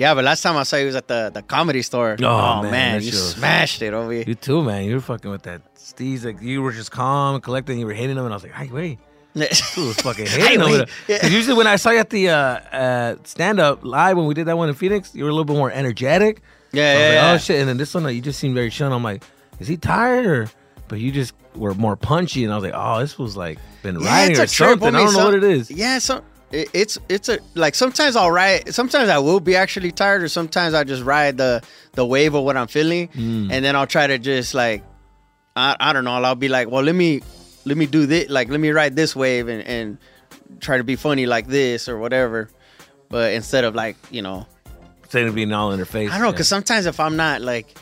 Yeah, but last time I saw you was at the, the comedy store. Oh, man, man, you was- smashed it over You too, man. You were fucking with that. Steve's like, you were just calm and collected, and you were hitting him, and I was like, hey, wait. Dude was fucking Hey, hitting him. wait. with it. 'Cause usually when I saw you at the uh, uh, stand up live when we did that one in Phoenix, you were a little bit more energetic. Yeah, yeah, like, yeah. Oh shit! And then this one, you just seemed very chill. I'm like, is he tired or? But you just were more punchy, and I was like, oh, this was like been Yeah, riding or a trip, something. I don't know Some- what it is. Yeah, so it, it's it's a like sometimes I'll ride. Sometimes I will be actually tired, or sometimes I just ride the the wave of what I'm feeling, Mm. and then I'll try to just like I, I don't know. I'll be like, well, let me let me do this. Like, let me ride this wave and and try to be funny like this or whatever. But instead of like you know, Instead of being all in her face. I don't know, yeah. because sometimes if I'm not like,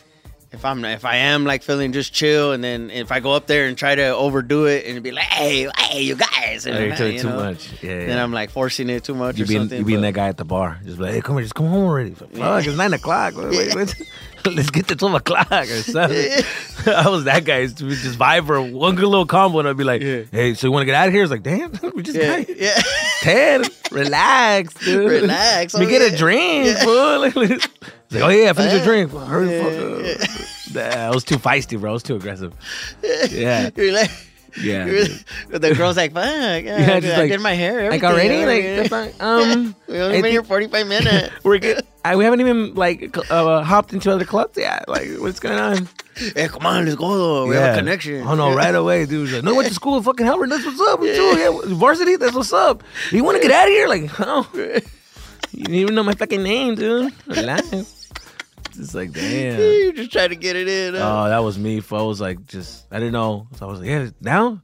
if I'm if I am like feeling just chill, and then if I go up there and try to overdo it and be like, hey, hey, you guys, and Oh, you're doing you too know, much. Yeah, then yeah. I'm like forcing it too much You or being, something. you being that guy at the bar. Just be like, hey, come here, just come home already. Fuck, it's nine o'clock. Wait, wait, wait. Let's get to 12 o'clock or something. I was that guy. We just vibe for one good little combo, and I'd be like, hey, so you want to get out of here? It's like, damn, we just yeah, got yeah. Ted, relax, dude. Relax, Let me oh, get a drink, Yeah. fool. It's like, oh, yeah, finish your drink. Hurry the Yeah, fuck up. Nah, I was too feisty, bro. I was too aggressive. Yeah. You're like, Yeah, the girl's like, fuck, yeah, Yeah, I just did like- my hair, Like everything, already? Like, yeah. Um, we only I been here 45 minutes. We're good. I, we haven't even like uh, hopped into other clubs yet. Like, what's going on? hey, come on, let's go. We have a connection. Oh no, right away, dude. Like, no, went to school in fucking Halbert. That's what's up. Yeah. yeah, varsity. That's what's up. You want to get out of here? Like, oh, you didn't even know my fucking name, dude. Relax. It's like, damn. You're just trying to get it in. huh? Oh, that was me. fo. I was like, just I didn't know. So I was like, yeah, now.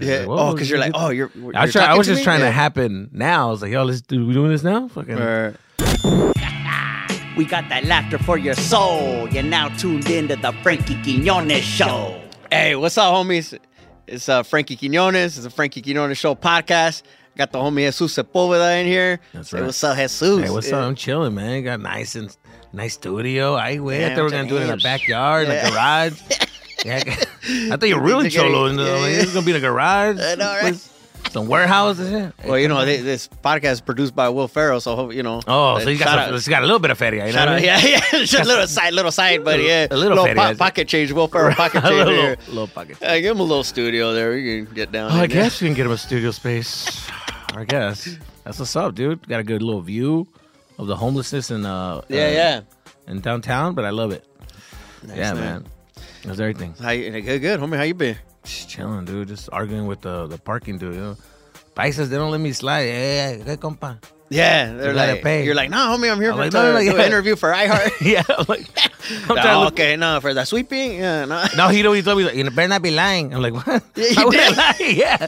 yeah. like, oh, because you're like, oh, you're. you're I was, try, I was to just me? trying to happen now. I was like, yo, let's do. We doing this now? Fucking. Or- We got that laughter for your soul. You're now tuned into the Frankie Quinones Show. Hey, what's up, homies? It's uh, Frankie Quinones. It's a Frankie Quinones Show podcast. Got the homie Jesus Sepulveda in here. That's Say, right. what's up, Jesus? Hey, what's Yeah. up? I'm chilling, man. Got nice and nice studio. I wait. Yeah, I thought we were gonna do it in the backyard, in Yeah. the garage. yeah, I thought you were really cholo. getting- In yeah, yeah. It's gonna be in a garage. I know, right? Some warehouses. Well, you know, they, this podcast is produced by Will Ferrell, so hope you know. Oh, so you got some, got a little bit of feria. You know Shout what I out, yeah, yeah, just a little side, little side, but yeah, A little po- pocket change. Will Ferrell pocket a change little, here. little pocket. Uh, give him a little studio there. We can get down. Oh, I in there. guess we can get him a studio space. I guess that's what's up, dude. Got a good little view of the homelessness and uh Yeah, uh, yeah. in downtown, but I love it. yeah, man. man. That's everything. How you, good, good, homie. How you been? Just chilling, dude. Just arguing with the the parking dude. You know, Paisas, they don't let me slide. Hey, hey, hey, compa. Yeah, they're You like, pay. you're like, no, homie, I'm here I'm for like, no, no, no, yeah. an interview for iHeart. yeah, I'm like, I'm no, okay, no, for the sweeping, yeah, no. No, he. He told me like, you better not be lying. I'm like, what? Yeah, you did. lie? Yeah.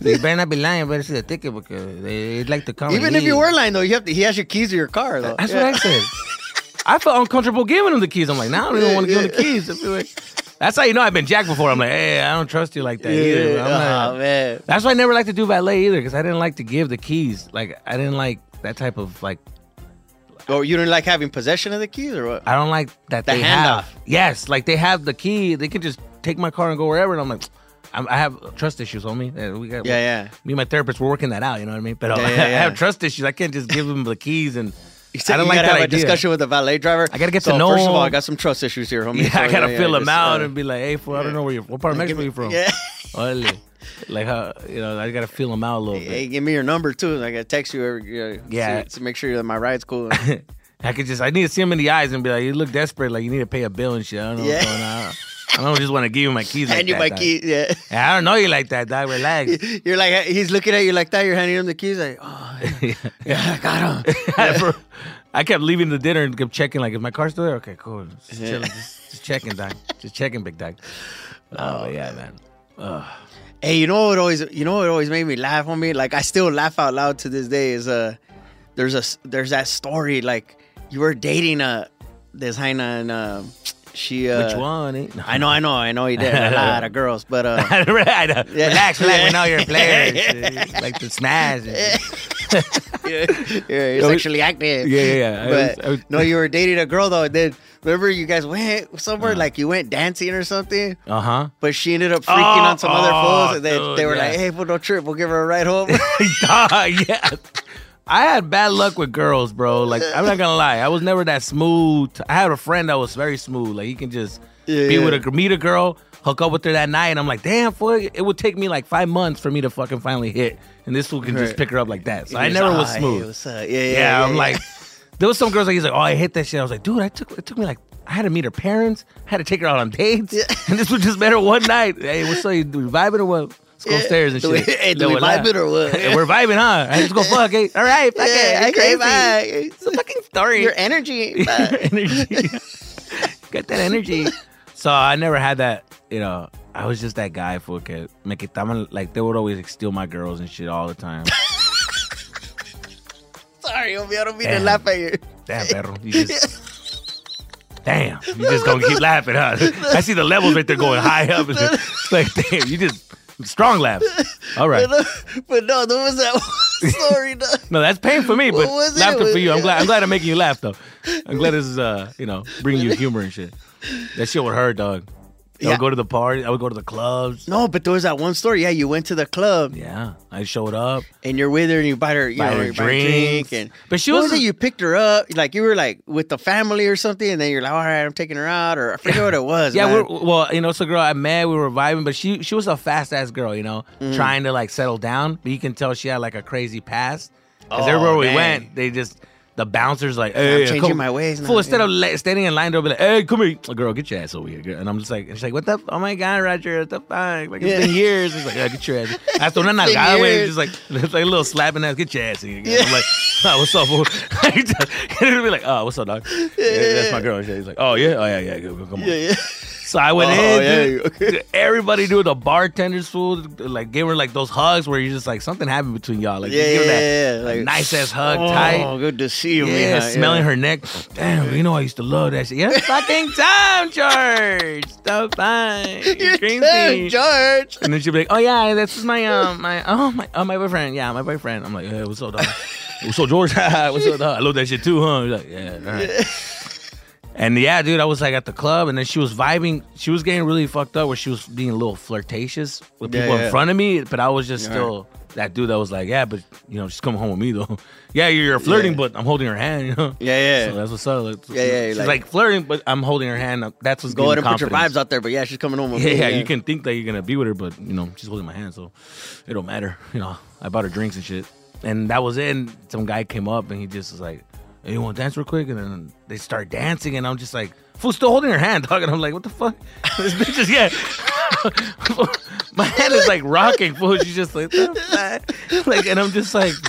You better not be lying. Better see the ticket because they would like to come. Even if you were lying though, you have to. He has your keys to your car though. That's Yeah. what I said. I felt uncomfortable giving him the keys. I'm like, now I don't even want to give him the keys. I feel like that's how you know I've been jacked before. I'm like, hey, I don't trust you like that either. I'm oh, man. That's why I never liked to do valet either because I didn't like to give the keys. Like I didn't like that type of like. Or you don't like having possession of the keys or what? I don't like that The they handoff. have. Yes, like they have the key. They can just take my car and go wherever. And I'm like, I'm, I have trust issues, homie. Uh, We got Yeah, yeah. Me and my therapist, we're working that out. You know what I mean? But uh, Yeah, yeah, I yeah. have trust issues. I can't just give them the keys and. You I don't you like gotta that have idea. a discussion with the valet driver. I gotta get so to know First of all. I got some trust issues here, homie. Yeah, I gotta yeah, fill them just, out uh, and be like, "Hey, fool, I don't know where you're. What part of Mexico you from? Yeah. Like how you know, I gotta feel them out a little bit. Hey, give me your number too. I gotta text you every. Uh, Yeah. To, to make sure that my ride's cool. I could just, I need to see him in the eyes and be like, you look desperate, like you need to pay a bill and shit. I don't know Yeah. what's going on. I don't just want to give you my keys. like Hand you that, my dog. key. Yeah. Yeah, I don't know you like that, dog. Relax. You're like he's looking at you like that. You're handing him the keys. Like, oh, yeah, I got him. I I kept leaving the dinner and kept checking, like, is my car still there? Okay, cool. Just, Yeah. just, just checking, dog. Just checking, big dog. Oh, but yeah, man. Ugh. Hey, you know what always you know what always made me laugh on me? Like I still laugh out loud to this day is uh there's a there's that story like you were dating a this Heina and uh, she uh Which one? Eh? I know, I know, I know you did a lot of girls, but uh I know. Yeah. Relax, relax. We know you're a player. Shit. like to smash. shit. yeah, you're No, sexually active. Yeah, yeah, yeah. I But was- I was- no, you were dating a girl though. And then remember you guys went somewhere Uh-huh. like you went dancing or something, Uh-huh. but she ended up freaking Oh, on some other oh, fools, and they, dude, they were yeah. like, "Hey, well, no trip, we'll give her a ride home." Yeah. I had bad luck with girls, bro. Like I'm not gonna lie, I was never that smooth. I had a friend that was very smooth. Like he can just Yeah, be with a meet a girl, hook up with her that night, and I'm like, damn, fool. It would take me like five months for me to fucking finally hit, and this fool can just pick her up like that. So I never "Ah, was smooth. Yeah, yeah, yeah, I'm like, there was some girls like he's like, oh, I hit that shit. I was like, dude, I took it took me like. I had to meet her parents. I had to take her out on dates, and this was just met her one night. Hey, what's up? You vibing or what? Let's go upstairs and shit. hey, do we vibing or what? We're vibing, huh? Let's go fuck. Hey, all right, fuck yeah, it. okay, crazy. bye. It's a fucking story. Your energy. Your energy. Got that energy. So I never had that, you know. I was just that guy for que me quitaban like they would always like, steal my girls and shit all the time. Sorry, homie, I don't mean to Damn. laugh at you. Damn, perro. You just Damn. You just gonna keep laughing, huh? I see the levels right there going high up. It's like, damn, you just strong laugh. All right. But, no, but no, there was that one story. No. No, that's pain for me, but What was it? laughter for you. I'm glad. I'm glad I'm making you laugh though. I'm glad this is uh, you know, bringing you humor and shit. That shit would hurt, dog. I Yeah. would go to the party. I would go to the clubs. no, but there was that one story. Yeah, you went to the club Yeah, I showed up. and you're with her and you buy her, you Buy know, her you buy drink and But she was- was it? You picked her up, like you were like with the family or something, and then you're like, all right, I'm taking her out, or I forget what it was. Yeah, we're, well, you know, it's a girl I met. We were vibing, but she she was a fast ass girl, you know, Mm-hmm. trying to like settle down. But you can tell she had like a crazy past. Because Oh, everywhere we dang. went, they just the bouncers like, hey, changing come- my ways now, Fool, instead yeah. of la- standing in line, they'll be like, hey, come here, girl, get your ass over here. girl." And I'm just like, and she's like, what the? Oh my god, Roger, what the fuck? Like it's Yeah. been years. It's like, yeah, get your ass. Hasta una nalgada, years. Just like, it's like a little slapping ass. Get your ass in here. girl." I'm like, oh, what's up, fool? He'll be like, oh, what's up, dog? Yeah, that's my girl. and shit. He's like, oh yeah, oh yeah, yeah, come on. yeah, yeah. So I went Oh, in, yeah, dude. okay. Everybody doing the bartender's food, like gave her like those hugs where you're just like something happened between y'all. Like, Yeah, just give her yeah, that yeah, like, nice ass hug, Oh, tight. good to see you, Yeah, mija. smelling her neck. Damn, you know I used to love that shit. Yeah, fucking time, George. So fine. You're Crazy. George. And then she'd be like, "Oh yeah, this is my um my oh my oh my boyfriend. Yeah, my boyfriend." I'm like, "Hey, what's up, dog? what's up, George? what's up, dog? I love that shit too, huh?" He's like, "Yeah, all right." And yeah, dude, I was like at the club, and then she was vibing. She was getting really fucked up, where she was being a little flirtatious with Yeah, people yeah. in front of me. But I was just Yeah. still that dude that was like, "Yeah, but you know, she's coming home with me though. yeah, you're, you're flirting, Yeah. but I'm holding her hand. You know? Yeah, yeah. So that's what's up. Like, Yeah, yeah, She's like- like, flirting, but I'm holding her hand. That's what's Go ahead giving and put your confidence. vibes out there, but yeah, she's coming home with Yeah, me. yeah, you can think that you're gonna be with her, but you know she's holding my hand, so it don't matter. You know, I bought her drinks and shit, and that was it. And some guy came up and he just was like, "Hey, you want to dance real quick?" And then they start dancing, and I'm just like, "Fool, still holding her hand, dog." And I'm like, "What the fuck?" this bitch is yeah. my hand is like rocking, fool. She's just like, like, and I'm just like.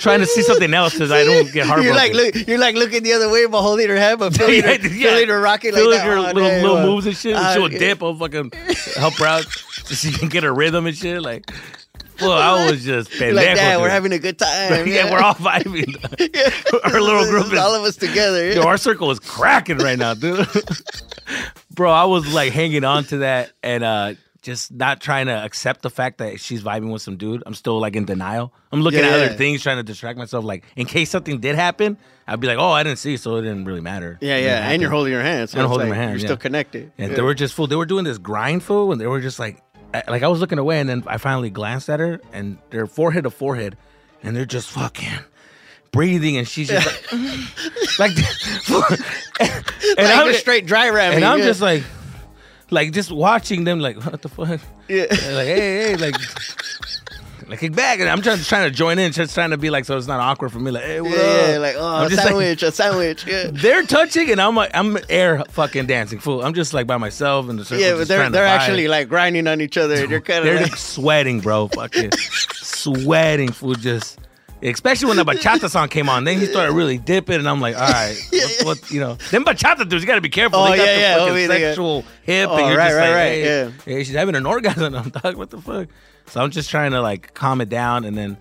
Trying to see something else because I don't get heartbroken. You're like, look, you're like looking the other way, but holding her hand, but feeling, her, Yeah, yeah. feeling her rocking like Feeling that. her Oh, little, damn, little moves and shit. uh, She'll yeah. dip. I'll fucking help her out so she can get her rhythm and shit. Like, well, I was just like that. dude. We're having a good time. yeah, we're all vibing. our little group is all of us together. Yo, our circle is cracking right now, dude. Bro, I was like hanging on to that, and uh just not trying to accept the fact that she's vibing with some dude. I'm still like in denial. I'm looking Yeah, at yeah. other things, trying to distract myself. Like in case something did happen, I'd be like, "Oh, I didn't see, so it didn't really matter." Yeah, yeah, and happen. you're holding your hand. So And holding like my hand, You're yeah. still connected. And Yeah. they were just full. They were doing this grind fool, and they were just like, I- like I was looking away, and then I finally glanced at her, and they're forehead to forehead, and they're just fucking breathing, and she's just like, like, and, like I'm a straight dry ramming. and I'm yeah. just like, like just watching them, like what the fuck, yeah. And like hey, hey, like. Like kick back, and I'm trying, trying to join in, just trying to be like, so it's not awkward for me. Like, hey, what Yeah, yeah, up? like oh, I'm a just like- sandwich, a sandwich. Yeah, they're touching, and I'm like, I'm air fucking dancing, fool. I'm just like by myself in the circle. yeah, but they're they're actually like grinding on each other. and You're kind of. They're like, like sweating, bro. Fucking sweating, fool. Just especially when the bachata song came on. Then he started really dipping, and I'm like, all right, what, what you know? Then bachata dudes, you got to be careful. Oh, they got yeah, the yeah. fucking Oh, got- sexual hip, Oh, and you're right, just right, like, right, hey, yeah. hey, she's having an orgasm. I'm dog. What the fuck? So I'm just trying to like calm it down, and then,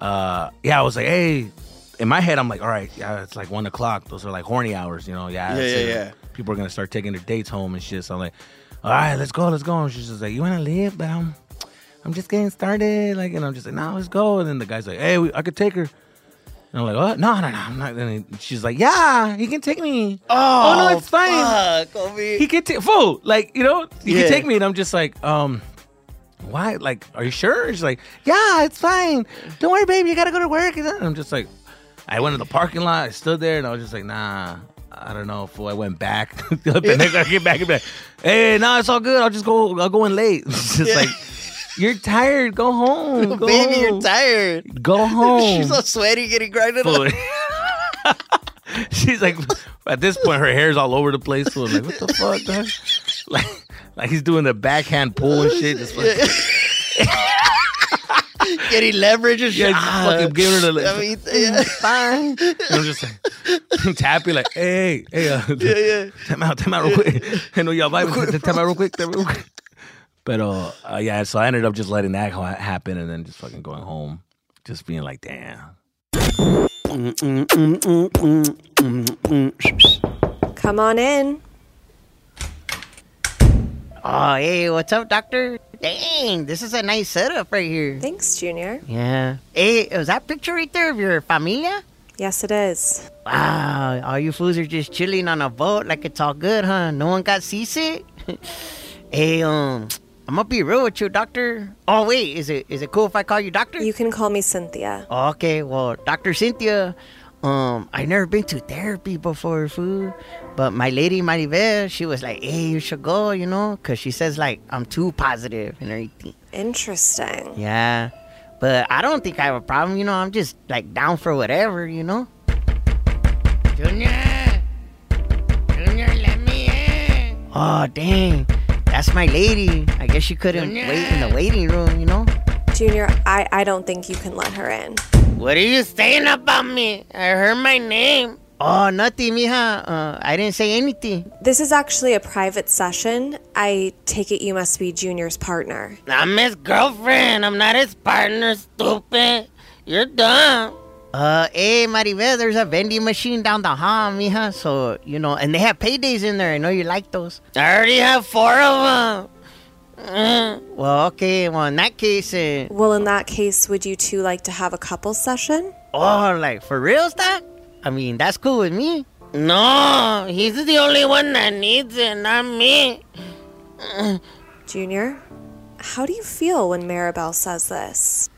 uh, yeah, I was like, hey. In my head, I'm like, all right, yeah, it's like one o'clock. Those are like horny hours, you know. Yeah, Yeah, yeah, yeah. People are gonna start taking their dates home and shit. So I'm like, all right, let's go, let's go. And she's just like, you wanna leave? But I'm, I'm just getting started. Like, and I'm just like, no, let's go. And then the guy's like, hey, we, I could take her. And I'm like, what? No, no, no, I'm not. And he- she's like, yeah, he can take me. oh, no, it's fine. Fuck, homie. He can take, fool. Like, you know, he Yeah. can take me. And I'm just like, um, why? Like, are you sure? She's like, yeah, it's fine. Don't worry, baby. You gotta go to work. And I'm just like, I went to the parking lot. I stood there, and I was just like, nah. I don't know, fool. I went back. the next I get back and be like, hey, nah, it's all good. I'll just go. I'll go in late. It's just Yeah. like, you're tired. Go home. Go Baby, home. you're tired. Go home. She's so sweaty, getting grinded. Fool. She's like, at this point, her hair's all over the place. So I'm like, what the fuck, dog? Like, like he's doing the backhand pull and shit. Just fucking, Getting leverage and yeah, just fucking giving her the like, I mean, yeah. fine. And I'm just like tapping, like, hey, hey, uh, yeah, yeah. time out, time out real quick. I know y'all vibing. Time out real quick, time out real quick. But uh, uh, yeah, so I ended up just letting that ha- happen and then just fucking going home, just being like, damn. Come on in. Oh, hey, what's up, doctor? Dang, this is a nice setup right here. Thanks, Junior. Yeah. Hey, was that picture right there of your familia? Yes, it is. Wow, all you fools are just chilling on a boat like it's all good, huh? No one got seasick? hey, um, I'm gonna be real with you, doctor. Oh, wait, is it is it cool if I call you doctor? You can call me Cynthia. Okay, well, Dr. Cynthia, um, I've never been to therapy before, food. But my lady Maribel, she was like, hey, you should go, you know, because she says, like, I'm too positive and everything. Interesting. Yeah. But I don't think I have a problem, you know, I'm just, like, down for whatever, you know? Junior! Junior, let me in! Oh, dang. That's my lady. I guess she couldn't wait in the waiting room, you know? Junior, I, I don't think you can let her in. What are you saying about me? I heard my name. Oh, nothing, mija. Uh, I didn't say anything. This is actually a private session. I take it you must be Junior's partner. I'm his girlfriend. I'm not his partner, stupid. You're dumb. Uh, hey, Maribel, there's a vending machine down the hall, mija. So, you know, and they have paydays in there. I know you like those. I already have four of them. well, okay. Well, in that case, uh, Well, in that case, would you two like to have a couple session? Oh, like for real, Doc? I mean, that's cool with me. No, he's the only one that needs it, not me. Junior, how do you feel when Maribel says this?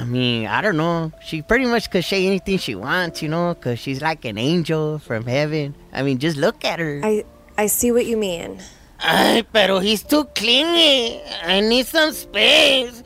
I mean, I don't know. She pretty much could say anything she wants, you know, because she's like an angel from heaven. I mean, just look at her. I I see what you mean. Ay, pero he's too clingy. I need some space.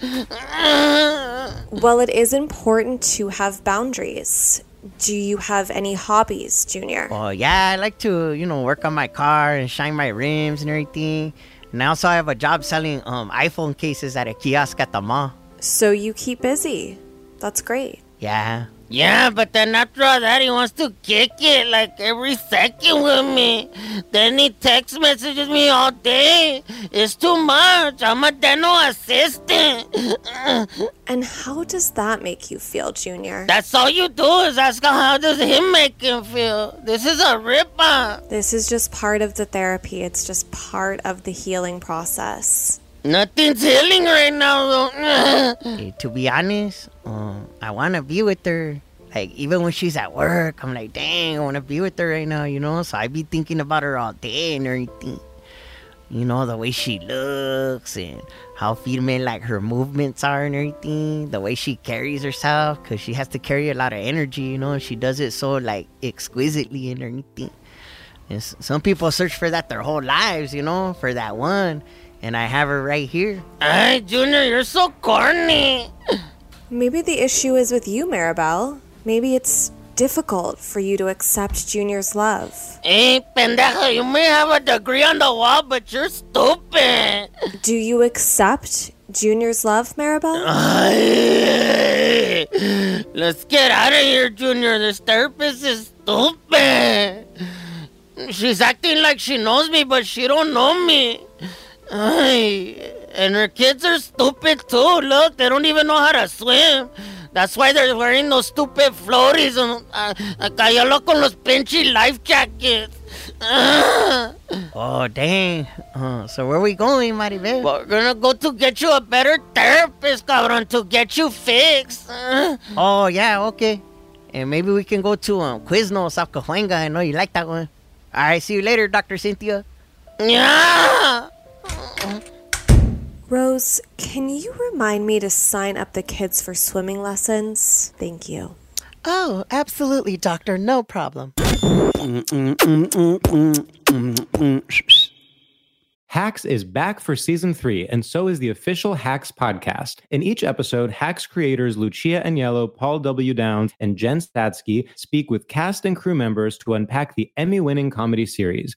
Well, it is important to have boundaries. Do you have any hobbies, Junior? Oh, yeah, I like to, you know, work on my car and shine my rims and everything. And also, I have a job selling um, iPhone cases at a kiosk at the mall. So you keep busy. That's great. Yeah. Yeah, but then after all that, he wants to kick it like every second with me. Then he text messages me all day. It's too much. I'm a dental assistant. And how does that make you feel, Junior? That's all you do is ask him how does him make him feel. This is a rip-off. This is just part of the therapy. It's just part of the healing process. Nothing's healing right now, though. hey, to be honest, uh, I want to be with her. Like, even when she's at work, I'm like, dang, I want to be with her right now, you know? So I be thinking about her all day and everything. You know, the way she looks and how female, like, her movements are and everything. The way she carries herself, because she has to carry a lot of energy, you know? She does it so, like, exquisitely and everything. And some people search for that their whole lives, you know, for that one. And I have her right here. Hey, Junior, you're so corny. Maybe the issue is with you, Maribel. Maybe it's difficult for you to accept Junior's love. Hey, pendeja, you may have a degree on the wall, but you're stupid. Do you accept Junior's love, Maribel? Ay, Let's get out of here, Junior. This therapist is stupid. She's acting like she knows me, but she don't know me. Ay, and her kids are stupid too. Look, they don't even know how to swim. That's why they're wearing those stupid floaties and uh, cállalo con los pinche life jackets. Oh, dang. Uh, so where we going, Maribel? We're gonna go to get you a better therapist, cabrón, to get you fixed. Oh, yeah, okay. And maybe we can go to um, Quizno, South Cahuenga. I know you like that one. All right, see you later, Dr. Cynthia. Yeah! Rose, can you remind me to sign up the kids for swimming lessons? Thank you. Oh, absolutely, doctor. No problem. Hacks is back for season three, and so is the official Hacks podcast. In each episode, Hacks creators Lucia Aniello, Paul W. Downs, and Jen Statsky speak with cast and crew members to unpack the Emmy winning comedy series.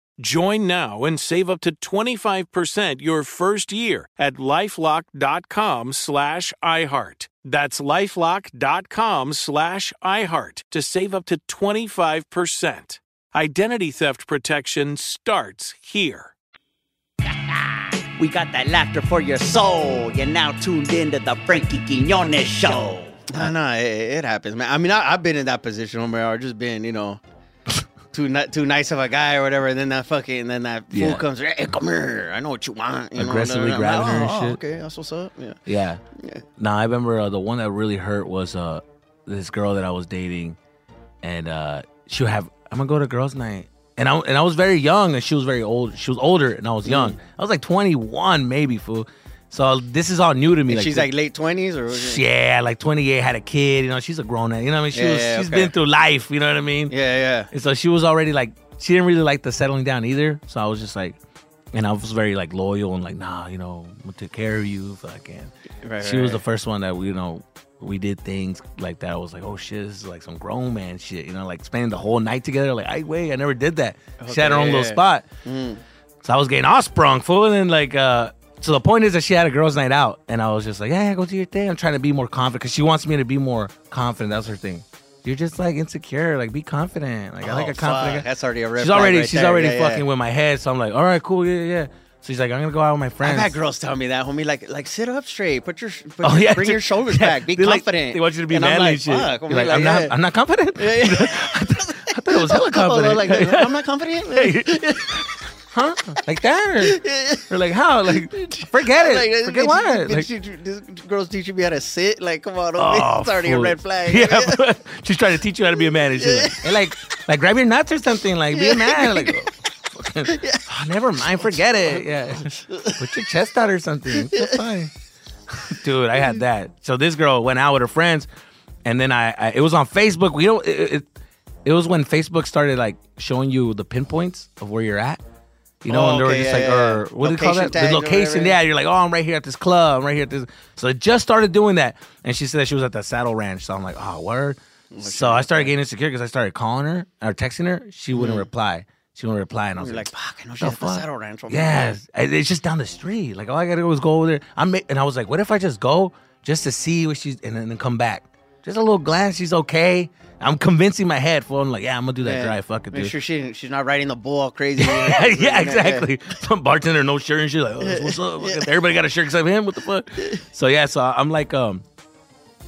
Join now and save up to 25% your first year at lifelock.com slash iHeart. That's lifelock.com slash iHeart to save up to 25%. Identity theft protection starts here. We got that laughter for your soul. You're now tuned in to the Frankie Quinones Show. No, no, it, it happens, man. I mean, I, I've been in that position where I've just been, you know, too ni- too nice of a guy or whatever. And then that fucking, and then that fool Yeah. comes, hey, come here. I know what you want. You Aggressively know, grabbing her and oh, shit. Okay, that's what's up. Yeah. Yeah. Yeah. Nah, I remember uh, the one that really hurt was uh this girl that I was dating, and uh she would have I'm gonna go to girls' night, and I and I was very young, and she was very old. She was older, and I was young. I was like 21, maybe fool. So this is all new to me. And she's like late twenties or yeah, like 28, had a kid. You know, she's a grown up. You know what I mean? She Yeah, was, yeah, she's okay. been through life. You know what I mean? yeah, yeah. And so she was already like, she didn't really like the settling down either. So I was just like, and I was very like loyal and like, nah, you know, I'm take care of you. Fucking. Right, she right, was the first one that we, you know, we did things like that. I was like, oh shit, this is like some grown man shit. You know, like spending the whole night together. Like, I wait, I never did that. she had her own yeah, little spot. Mm. So I was getting all sprung, fool. And then like, uh, so the point is that she had a girls' night out, and I was just like, yeah, yeah, go do your thing. I'm trying to be more confident because she wants me to be more confident. That's her thing. You're just like insecure. Like, be confident. Like, I like Oh, a confident. fuck. guy. That's already a She's already, right she's there. already Yeah, yeah. fucking with my head. So I'm like, all right, cool, yeah, yeah. So she's like, I'm gonna go out with my friends. I've had girls tell me that, homie. Like, like sit up straight. Put your, put Oh, your yeah, bring your shoulders Yeah. back. Be They like- confident. they want you to be and I'm manly like, and shit. Fuck. You're homie, like, I'm not- I'm not confident. Yeah, yeah. I thought it was hella Oh, confident. like, I'm not confident. Huh? Like that? Or, or like how? Like, forget it. Like, forget what? Like, you- this girl's teaching me how to sit. Like, come on. Oh, it's already a red flag. Yeah, she's trying to teach you how to be a man. And she's like, hey, like, like, grab your nuts or something. Like, be a man. Like, oh, oh, never mind. Forget it. Yeah, put your chest out or something. It's fine. Dude, I had that. So this girl went out with her friends, and then I, I it was on Facebook. We don't. It, it, it was when Facebook started like showing you the pinpoints of where you're at. You know, Oh, and they were okay, just yeah, like, yeah, or yeah. what do you call that? The location. Yeah, you're like, oh, I'm right here at this club. I'm right here at this. So I just started doing that, and she said that she was at the Saddle Ranch. So I'm like, oh, word. So I started getting insecure because I started calling her or texting her. She wouldn't Mhm. reply. She wouldn't reply, and I was You're like, fuck, I know she's at the? Saddle Ranch. I- it's just down the street. Like all I gotta do is go over there. I'm and I was like, what if I just go just to see what she's and then then come back, just a little glance. She's okay. I'm convincing my head. For I'm like, yeah, I'm gonna do that Yeah. drive. Fuck it, Make dude. sure she she's not riding the bull all crazy. yeah, exactly. Some bartender no shirt and she's like, oh, what's up? Fucking- Everybody got a shirt except him. What the fuck? So yeah, so I'm like, um,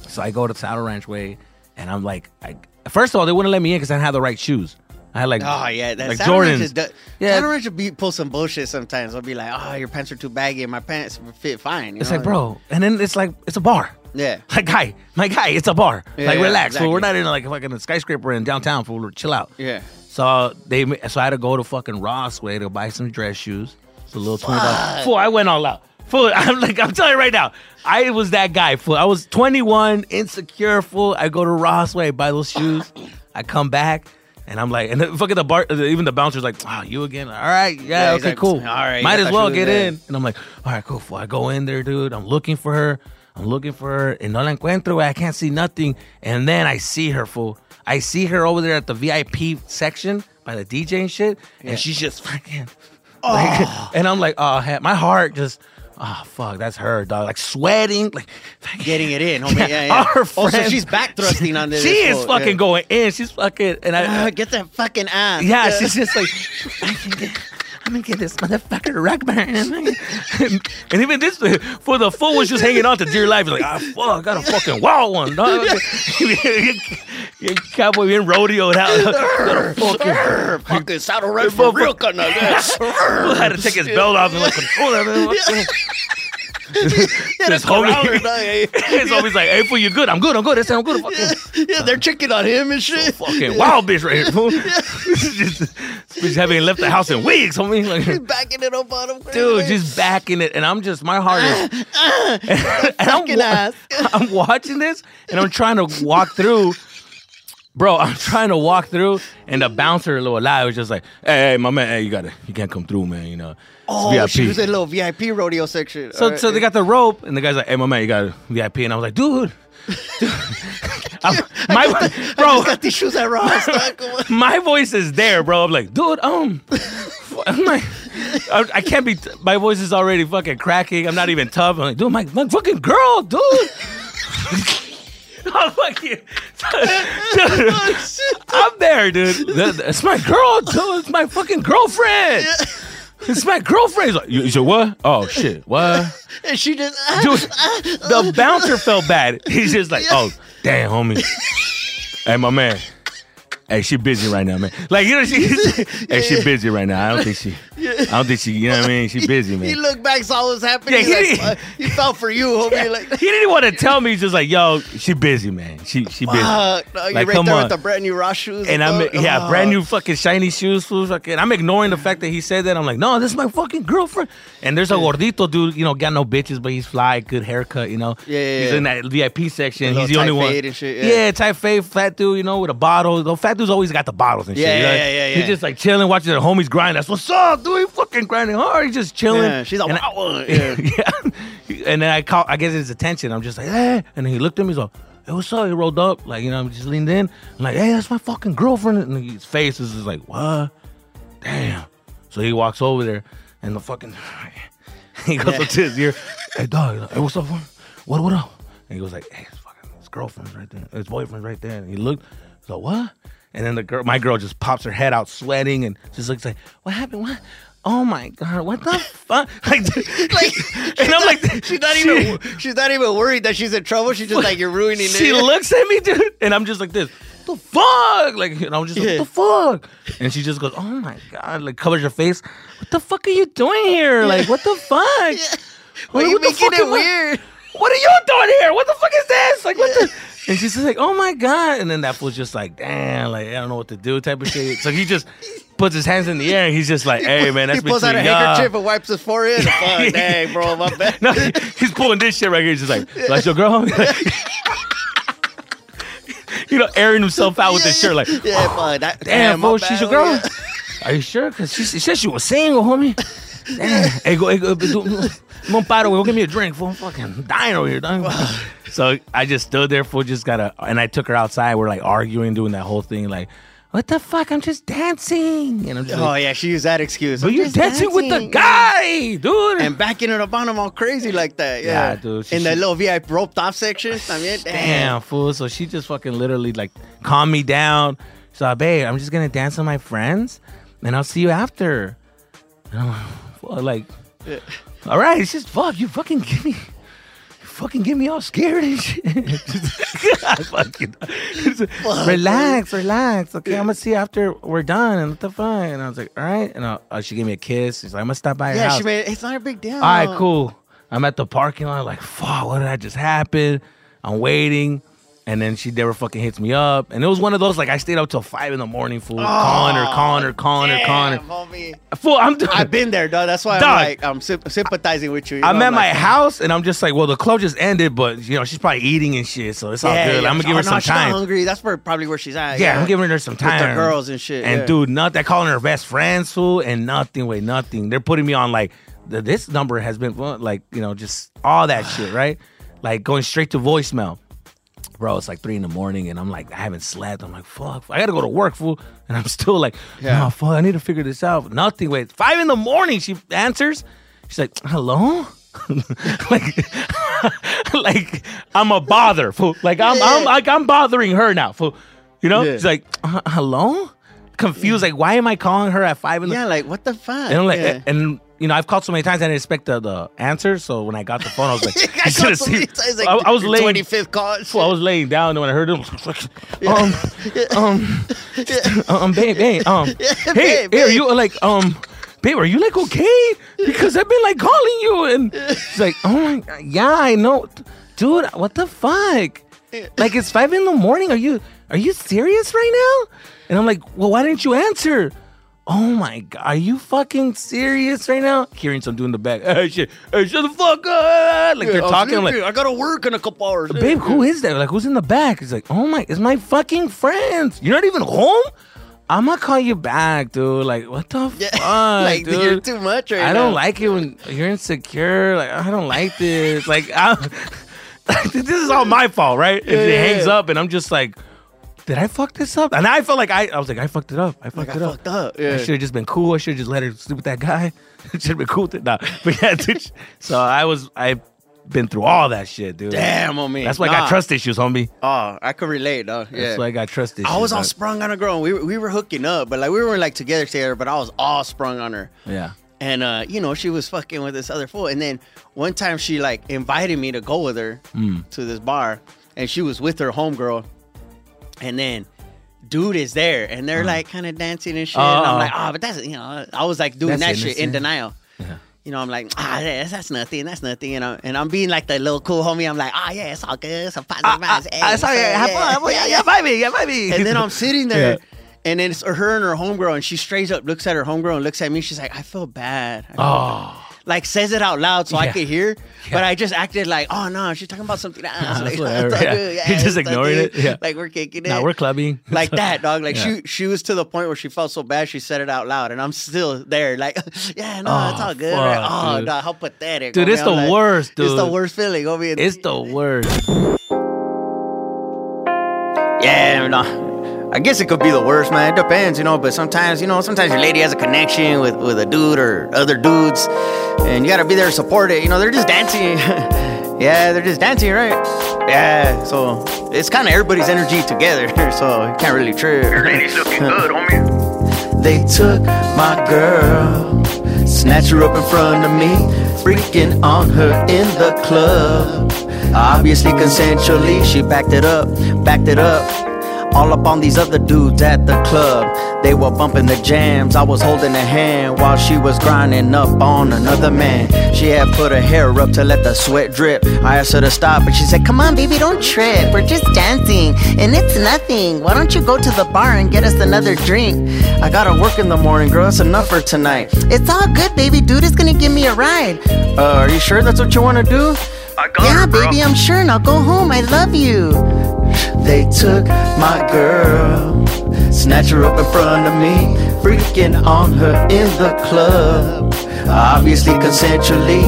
so I go to Saddle Ranch Way, and I'm like, I first of all they wouldn't let me in because I didn't have the right shoes. I had like, Oh yeah, that like Saddle Ranch Jordans. is Yeah. Saddle Ranch will be pull some bullshit sometimes. I'll be like, "Oh, your pants are too baggy, and my pants fit fine." You It's know? like, bro, and then it's like it's a bar. Yeah. Like, guy, my guy, it's a bar. Yeah, like, yeah, relax. fool. We're not in like a fucking skyscraper in downtown. Fool. Chill out. Yeah. So they, so I had to go to fucking Ross way to buy some dress shoes. It's a little twenty dollars. Fool, I went all out. Fool, I'm like, I'm telling you right now, I was that guy. Fool, I was 21, insecure. Fool, I go to Ross way, buy those shoes. I come back. And I'm like, and the, fucking the bar, even the bouncer's like, oh, you again? All right, yeah, Yeah, okay, like, cool. all right, might as well get there. in. And I'm like, all right, cool. Fool. I go in there, dude. I'm looking for her. I'm looking for her. And no la encuentro. I can't see nothing. And then I see her, fool. I see her over there at the VIP section by the DJ and shit. And she's just fucking. like- and I'm like, oh, my heart just. Oh fuck, that's her dog. Like sweating, like getting it in, homie. Yeah, yeah. Our Oh, so friend- she's back thrusting on this. She is fool. fucking Yeah. going in. She's fucking, and I Ah, get that fucking ass. yeah, she's just like, I can get, I'm gonna get this motherfucker rock burn. And, and even this, for the fool was just hanging on to dear life. He's like, ah, fuck, I got a fucking wild one. Dog. Your cowboy being rodeoed out. Got a fucking, fucking saddle ranch for real, cut now. Had to take his belt off and like control that. His homie, his homie's like, "Hey, fool, you good? I'm good. I'm good. That's I'm good. Fucking, Yeah, they're checking on him and shit. fucking wild bitch right here, fool. just, just having left the house in weeks, homie. Like, He's backing it up on him. dude, just backing it, and I'm just my heart is. and I'm, fucking ass. I'm watching this, and I'm trying to walk through. Bro, I'm trying to walk through, and the bouncer, little lie, was just like, "Hey, hey, my man, hey, you gotta, you can't come through, man. You know, Oh, VIP." she was in a little VIP rodeo section. So, right, so they got the rope, and the guy's like, "Hey, my man, you got a VIP," and I was like, "Dude, dude. I'm- my I bro, just got these shoes at Ross. dog. Come on. my voice is there, bro. I'm like, dude, um, I'm like, I, I can't be. My voice is already fucking cracking. I'm not even tough. I'm like, dude, my, my fucking girl, dude. I'm fucking, dude, I'm there, dude. It's my girl, dude. It's my fucking girlfriend. It's my girlfriend. He's like, you, you said what? Oh shit, what? And she just, ah, Dude, ah. the bouncer felt bad. He's just like, oh, damn, homie. Hey, my man. Hey, she busy right now, man. Like you know, she. hey, she busy right now. I don't think she. I don't think she. You know what I mean? She busy, man. He looked back, saw what was happening. Yeah, he- like, uh, he felt for you, homie. Like, he didn't want to tell me. He's just like, yo, she busy, man. She she busy. fuck. No, you're Like, right come there on. with the brand new Ross shoes. And I'm yeah, brand new fucking shiny shoes, fool. Fucking, I'm ignoring the fact that he said that. I'm like, no, this is my fucking girlfriend. And there's a gordito dude, you know, got no bitches, but he's fly, good haircut, you know. Yeah, yeah, He's yeah. in that VIP section. He's the only one. and shit, yeah. tight fade, fat dude, you know, with a bottle. The fat dude's always got the bottles and Yeah, shit. you yeah, yeah, yeah, He's just like chilling, watching the homies grind. That's what's up, dude. He fucking grinding hard. He's just chilling. Yeah, she's a And wild I- one. Yeah. yeah. And then I caught, I get his attention. I'm just like, hey. And then he looked at me. He's like, hey, what's up? He rolled up. Like, you know, I'm just leaned in. I'm like, hey, that's my fucking girlfriend. And his face is just like, what? Damn. So he walks over there and the fucking, he goes Yeah. up to his ear, hey, dog, hey, what's up? What, what up? And he goes like, hey, his fucking, his girlfriend's right there. His boyfriend's right there. And he looked, he's like, what? And then the girl, my girl just pops her head out sweating and just looks like, what happened? What? Oh my God, what the fuck? Like, like, and I'm like, she's not even she's not even worried that she's in trouble. She's just like you're ruining she it. looks at me, dude, and I'm just like this. The fuck, like, and I'm just like, Yeah. what the fuck? And she just goes, oh my god, like covers her face. What the fuck are you doing here? Like, what the fuck? Why are you what making it weird? What are you doing here? What the fuck is this? Like, what the? And she's just like, oh my god. And then that fool's just like, damn, like I don't know what to do, type of shit. So he just puts his hands in the air and he's just like, hey man, that's he pulls out a y'all. handkerchief and wipes his forehead. Fuck, dang, bro, my bad. No, he's pulling this shit right here. He's just like, that's your girl? you know, airing himself out with his shirt, like, Yeah, oh, fuck, that, damn, fool, she's your girl? Are you sure? Because she, she said she was single, homie. Damn. Hey, go, hey, go, do, come on, Pato, go give me a drink, fool. I'm fucking dying over here, dog. so I just stood there, fool, just got to, and I took her outside. We're like arguing, doing that whole thing, like, what the fuck? I'm just dancing. And I'm just Oh like, yeah, she used that excuse. but I'm you're just dancing, with the guy, dude. and backing it up on him all crazy like that. Yeah, Yeah, dude, she- In the she- little VIP roped off section. También, Damn, fool. So she just fucking literally like calmed me down. So, babe, I'm just gonna dance with my friends and I'll see you after. And I'm like, well, like, all right, it's just fuck, you fucking give me you fucking get me all scared and shit. I fucking, relax, relax. Okay, I'm gonna see after we're done and what the fuck. And I was like, all right. And uh, uh, she gave me a kiss. She's like, I'm gonna stop by Yeah, she made. It's not a big deal. All right, cool. I'm at the parking lot, like, fuck, what did that just happen? I'm waiting. And then she never fucking hits me up. And it was one of those, like, I stayed up till five in the morning, fool. Oh, calling her, calling her, calling her, calling Damn, her. homie. Fool, I'm doing. I've been there, dog. That's why Dog. I'm like I'm symp- sympathizing with you. you I'm know, at my like, house and I'm just like, well, the club just ended, but you know, she's probably eating and shit, so it's all Yeah, good. yeah. I'm gonna give Oh, her some time. hungry. That's where probably where she's at. Yeah, I'm giving her some time. With the girls and shit. And yeah. dude, not they're calling her best friends, fool, and nothing, wait, nothing. They're putting me on like the, this number has been like you know just all that shit, right? Like going straight to voicemail. Bro, it's like three in the morning, and I'm like, I haven't slept. I'm like, fuck, I gotta go to work, fool. And I'm still like, Yeah. fuck, I need to figure this out. Nothing. Wait, five in the morning, she answers. She's like, hello? like, like I'm a bother, fool. Like I'm, I'm, like I'm bothering her now, fool. You know? Yeah. She's like, uh, hello? Confused, like, why am I calling her at five in the yeah, like what the fuck? and I'm like, yeah. and you know, I've called so many times I didn't expect the, the answer. So when I got the phone, I was like, I I should have called so many times, like, I, I was laying. 25th call. Fool, I was laying down, and when I heard it, um, um, um, babe, babe, um, hey, babe, hey, are you like, um, babe, are you like okay? Because I've been like calling you, and she's like, oh my, God, yeah, I know, dude, what the fuck? Like it's five in the morning. Are you are you serious right now? And I'm like, well, why didn't you answer? Oh my god, are you fucking serious right now? Hearing some dude in the back, hey shit, hey shut the fuck up! Like they're talking, I'm like. I gotta work in a couple hours. babe, who is that? Like, who's in the back? He's like, oh my, it's my fucking friends. You're not even home. I'm gonna call you back, dude. Like, what the Yeah, fuck, like dude? you're too much right I now. don't like it when you're insecure. Like, I don't like this. Like, I, this is all my fault, right? If it hangs yeah. up and I'm just like, did I fuck this up? And I felt like I, I was like, I fucked it up. I fucked Like, it I up. fucked up. I should have just been cool. I should have just let her sleep with that guy. should have been cool with it. Nah. But yeah, dude, so I was, I've been through all that shit, dude. Damn, homie. That's why I got trust issues, homie. Oh, I could relate, though. Yeah. That's why I got trust issues. I was all sprung on a girl. And we were, we were hooking up, but like we weren't like together together. But I was all sprung on her, Yeah. and uh, you know she was fucking with this other fool. And then one time she like invited me to go with her Hmm. to this bar, and she was with her homegirl. And then, dude is there, and they're uh-huh. like kind of dancing and shit. and I'm Oh. like, oh, but that's you know, I was like doing That's that shit in innocent. denial. You know, I'm like, ah, that's, that's nothing, that's nothing, you know. And I'm being like the little cool homie. I'm like, ah, yeah, it's all good, ah, ah, it's a positive vibes. Hey, I saw you. Have fun. have fun. Yeah, yeah, baby. Yeah, baby. And then I'm sitting there, Yeah. and then it's her and her homegirl, and she straight up looks at her homegirl and looks at me. She's like, I feel bad. I feel Oh. Like says it out loud so I could hear, but I just acted like, oh no, she's talking about something else. Nah, like, whatever. it's Yeah. You're just ignoring it. Yeah. Like we're kicking it. Nah, we're clubbing. like that, dog. Like Yeah. she she was to the point where she felt so bad she said it out loud, and I'm still there. Like, yeah, no, it's Oh, all good. right? Oh, how pathetic, Dude, it's the like, worst, Dude, It's the worst feeling. It's the worst. Yeah, no. I guess it could be the worst, man. It depends, you know. But sometimes, you know, sometimes your lady has a connection with with a dude or other dudes, and you gotta be there to support it. You know, they're just dancing. yeah, they're just dancing, right? Yeah. So it's kind of everybody's energy together. So you can't really trip. Your lady's looking good, homie. They took my girl, snatched her up in front of me, freaking on her in the club. Obviously, consensually, she backed it up, backed it up. All up on these other dudes at the club. They were bumping the jams. I was holding a hand while she was grinding up on another man. She had put her hair up to let the sweat drip. I asked her to stop, but she said, Come on, baby, don't trip. We're just dancing, and it's nothing. Why don't you go to the bar and get us another drink? I gotta work in the morning, girl. That's enough for tonight. It's all good, baby. Dude is gonna give me a ride. Uh, are you sure that's what you wanna do? yeah, baby, I'm sure. and I'll go home. I love you. They took my girl, snatched her up in front of me, freaking on her in the club. Obviously, consensually,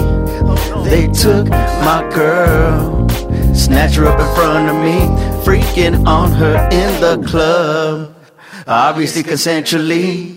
they took my girl, snatched her up in front of me, freaking on her in the club. Obviously, consensually.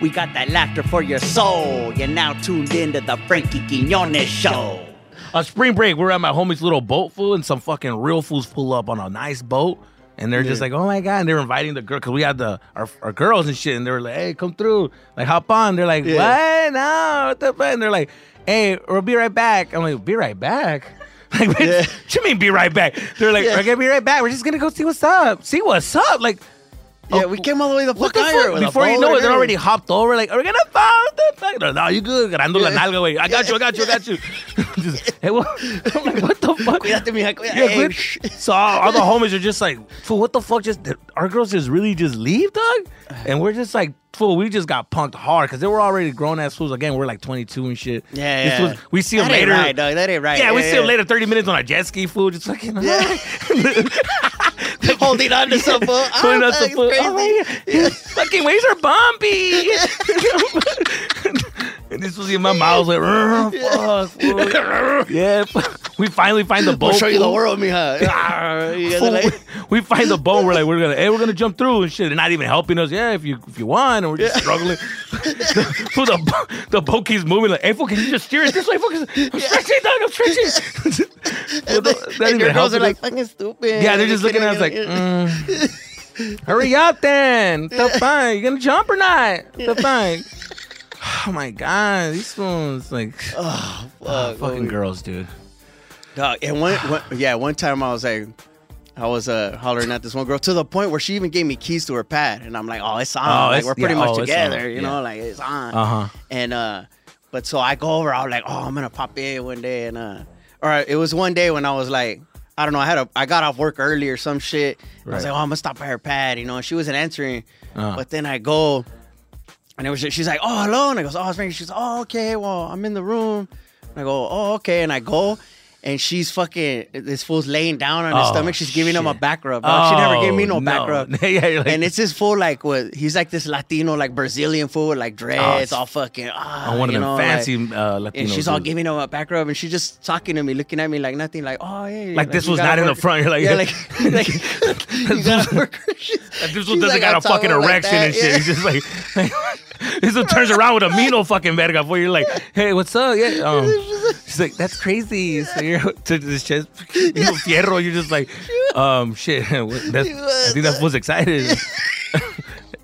We got that laughter for your soul. You're now tuned into the Frankie Quinones show. On spring break, we're at my homie's little boat fool, and some fucking real fools pull up on a nice boat. And they're just like, oh my God. And they're inviting the girl, because we had the our, our girls and shit. And they were like, hey, come through. Like, hop on. They're like, Yeah. what? No. What the fuck? And they're like, hey, we'll be right back. I'm like, be right back? Like, Yeah. what you mean be right back? They're like, Yeah. we're gonna be right back. We're just gonna go see what's up. See what's up. Like, Yeah, oh, we came all the way the fuck fuck? Before you know it, they're already hopped over. Like, are we gonna? What the fuck? No, you good. Grando la Yeah. nalga, güey. I got you, I got you, I got you. Just, hey, what? I'm like, what the fuck? Cuídate, mija, cuídate. Yeah, Hey, so all, all the homies are just like, fool, what the fuck? Just did our girls just really just leave, dog? And we're just like, fool, we just got punked hard because they were already grown ass fools. Again, we're like 22 and shit. Yeah, This yeah. was- we see them That later. right, dog. That ain't right. Yeah, we Yeah, see them later 30 minutes on a jet ski, fool. Just fucking. Yeah. Holding on to some foot. Pulling Ah, out the that's foot. crazy. Oh, fucking waves are bumpy. and this was in my mouth like, "Ugh, fuck, fool." yeah. We finally find the boat. We'll show you the world, mija. Fool, like- we, find the boat. We're like, we're gonna, hey, we're gonna jump through and shit. They're not even helping us. Yeah, if you if you want, and we're just struggling. so the the boat keeps moving. Like, hey, fool, can you just steer it this way? Fool, 'Cause I'm stretching, dog. I'm stretching. Well, they're not and even your girls helping are like fucking stupid. Yeah, they're just looking at us like, mm, hurry up then. The fine. You gonna jump or not? The fine. Oh my god, these fools like oh, fuck, fucking homie. girls, dude. Dog, and one, one, yeah, one time I was like, I was uh, hollering at this one girl to the point where she even gave me keys to her pad, and I'm like, oh, it's on. Oh, like it's- we're pretty yeah, much oh, together, you yeah. know, like it's on. Uh huh. And uh, but so I go over, I was like, oh, I'm gonna pop in one day, and uh, or it was one day when I was like. I don't know. I had a. I got off work early or some shit. I was like, "Oh, I'm gonna stop by her pad," you know. And she wasn't answering, Uh. but then I go, and it was. She's like, "Oh, hello," and I goes, "Oh, it's Frankie." She's, "Oh, okay. Well, I'm in the room." And I go, "Oh, okay," and I go. And she's fucking this fool's laying down on his Oh, stomach. She's giving him a back rub. dog. she never gave me no, Oh, back no. rub. Yeah, you're like- and it's this fool like what he's like this Latino, like Brazilian fool with like dreads, it's all fucking ah, On one of you them know, fancy like- uh, Latinos. and she's all dude. giving him a back rub, and she's just talking to me, looking at me like nothing, like, oh, hey. Like this you was gotta not in the work- front. You're like, yeah, like, like you gotta work. She's- Like, this she's one doesn't like, got a fucking talking like erection that, and shit. yeah. He's just like, this one turns around with a mean fucking verga for you're Like, hey, what's up? Yeah. Um, she's like, that's crazy. So you're to this chest, you know, fierro. You're just like, um, shit. That's, I think that was excited.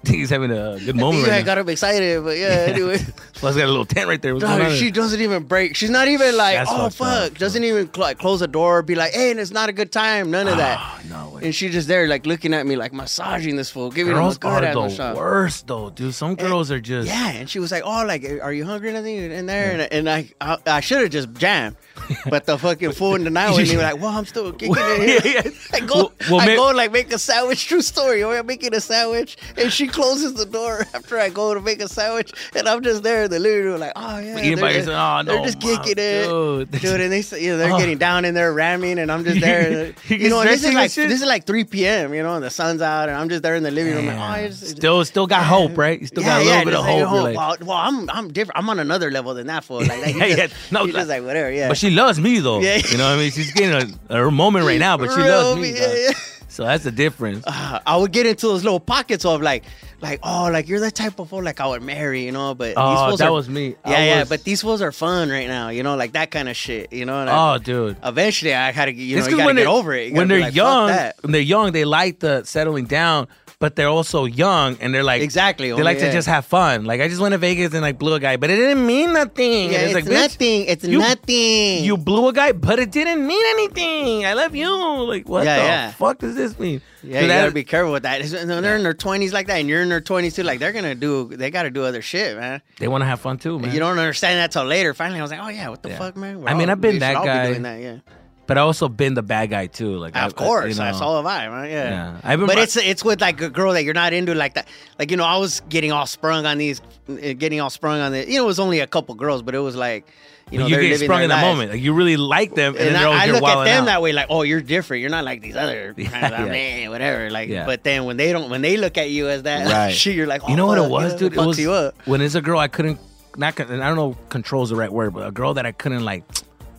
He's having a good moment Yeah, I right got him excited, but yeah, anyway. Plus, got a little tent right there. What's Dog, she doesn't even break. She's not even like, That's oh fucked up, fuck. doesn't even like close the door, be like, hey, and it's not a good time. None of that. Ah, no way. And she's just there, like looking at me, like massaging this fool, giving Girls him a are good ass the massage. worst, though, dude. Some girls are just. Yeah, and she was like, "Oh, like, are you hungry? or Anything in there?" And, and I, I, I should have just jammed, but the fucking fool in the night was like, "Well, I'm still kicking it." Yeah, yeah. I go, Well- I may- go like make a sandwich. True story. Or I'm making a sandwich, and she closes the door after I go to make a sandwich, and I'm just there in the living room, like, "Oh yeah." They're- yourself. Oh, they're just Mom, kicking it, dude. dude. And they, say- you know, they're Oh. getting down in there ramming, and I'm just there. You know, this is like shit? this is like 3 p.m. You know, and the sun's out, and I'm just there in the living room, like, "Oh, Still, still got hope, right? You still got a little bit of just like, hope. Oh, like- well, well, I'm I'm different. I'm on another level than that fool. Like, like Yeah, yeah. just, No, he's just like whatever. Yeah, But she loves me though. Yeah. You know what I mean? She's getting a, her moment right now, but she Real loves me. yeah, yeah. So that's the difference. Uh, I would get into those little pockets of like, like oh, like you're the type of fool like I would marry, you know. But these Oh, fools that are, was me. I Yeah, yeah. was- But these fools are fun right now, you know, like that kind of shit, you know. And I- Oh, dude. eventually, I had to, you know, you gotta when get over it. You when they're like, young, when they're young, they like the settling down, but they're also young and they're like Exactly, They like yeah. to just have fun. Like I just went to Vegas and like blew a guy, but it didn't mean nothing. Yeah, And it's, like, nothing. It's you- nothing. You blew a guy, but it didn't mean anything. I love you. Like what Yeah, the yeah. fuck does this mean? Yeah, So you that- gotta be careful with that. When they're in their twenties like that, and you're in their twenties too. Like they're gonna do, they gotta do other shit, man. They want to have fun too, man. You don't understand that till later. Finally, I was like, oh yeah, what the fuck, man? We're I mean, all- I've been that be guy. doing that, yeah. But I also been the bad guy too. Like I- Of course, you know. that's all have I, man. Yeah. Yeah. I've been- but it's it's with like a girl that you're not into like that. Like you know, I was getting all sprung on these, uh, getting all sprung on the. You know, it was only a couple girls, but it was like, you know, you get sprung in the moment. Like you really like them, and, And then they're I, I look at them out. that way, like, oh, you're different. You're not like these other Yeah, kind of yeah. man, whatever. Like, Yeah. but then when they don't, when they look at you as that, Right. shit, you're like, oh, you know what fuck, it was, dude? It was you up. when it's a girl I couldn't not. I don't know, control's the right word, but a girl that I couldn't like.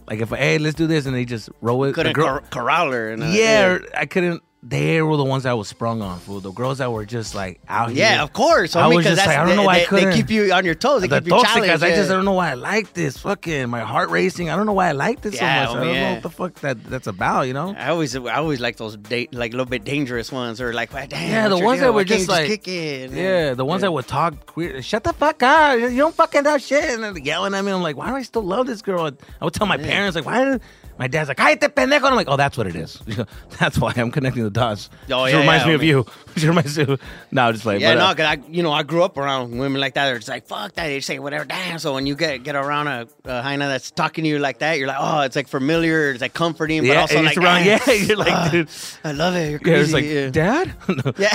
Like if hey, let's do this, and they just roll it. Couldn't corral her. And, uh, yeah, I couldn't. They were the ones that was sprung on, fool. The girls that were just like out here. Yeah, of course. I was just that's- like, I don't know they, why I they- couldn't. They keep you on your toes. They the keep you challenged. I just yeah. don't know why I like this. Fucking my heart racing. I don't know why I like this Yeah, so much. I don't know what the fuck that that's about. You know? I always, I always like those, da- like a little bit dangerous ones, or like, "Well, damn, Yeah, the ones that were just like, kick it? yeah, the ones that would talk queer. Shut the fuck up! You don't fucking know shit, and then yelling at me. I'm like, why do I still love this girl? I would tell my parents like, why? Did, my dad's like, "Cállate, pendejo." And I'm like, oh, that's what it is. that's why I'm connecting the dots. Oh, she yeah, reminds yeah, me of homie. you. she reminds me. Of, no, just like, Yeah, but, uh, no, cause I, you know, I grew up around women like that. They're just like, fuck that. They say whatever, damn. So when you get get around a, a hyena that's talking to you like that, you're like, oh, it's like familiar, it's like comforting, but yeah, also like, it's around. Yeah, you're like, Ah, dude. I love it. You're Yeah, it's crazy. like, Dad? Yeah.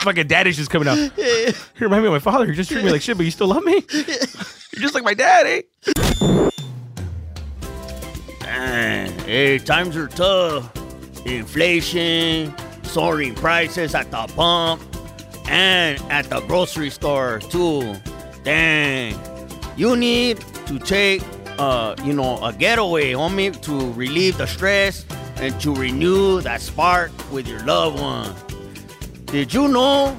fucking dad issues coming out. You remind me of my father. You just treat me like shit, but you still love me? You're just like my dad, eh? Man, hey, times are tough. Inflation, soaring prices at the pump and at the grocery store too. Dang. You need to take uh, you know, a getaway, homie, to relieve the stress and to renew that spark with your loved one. Did you know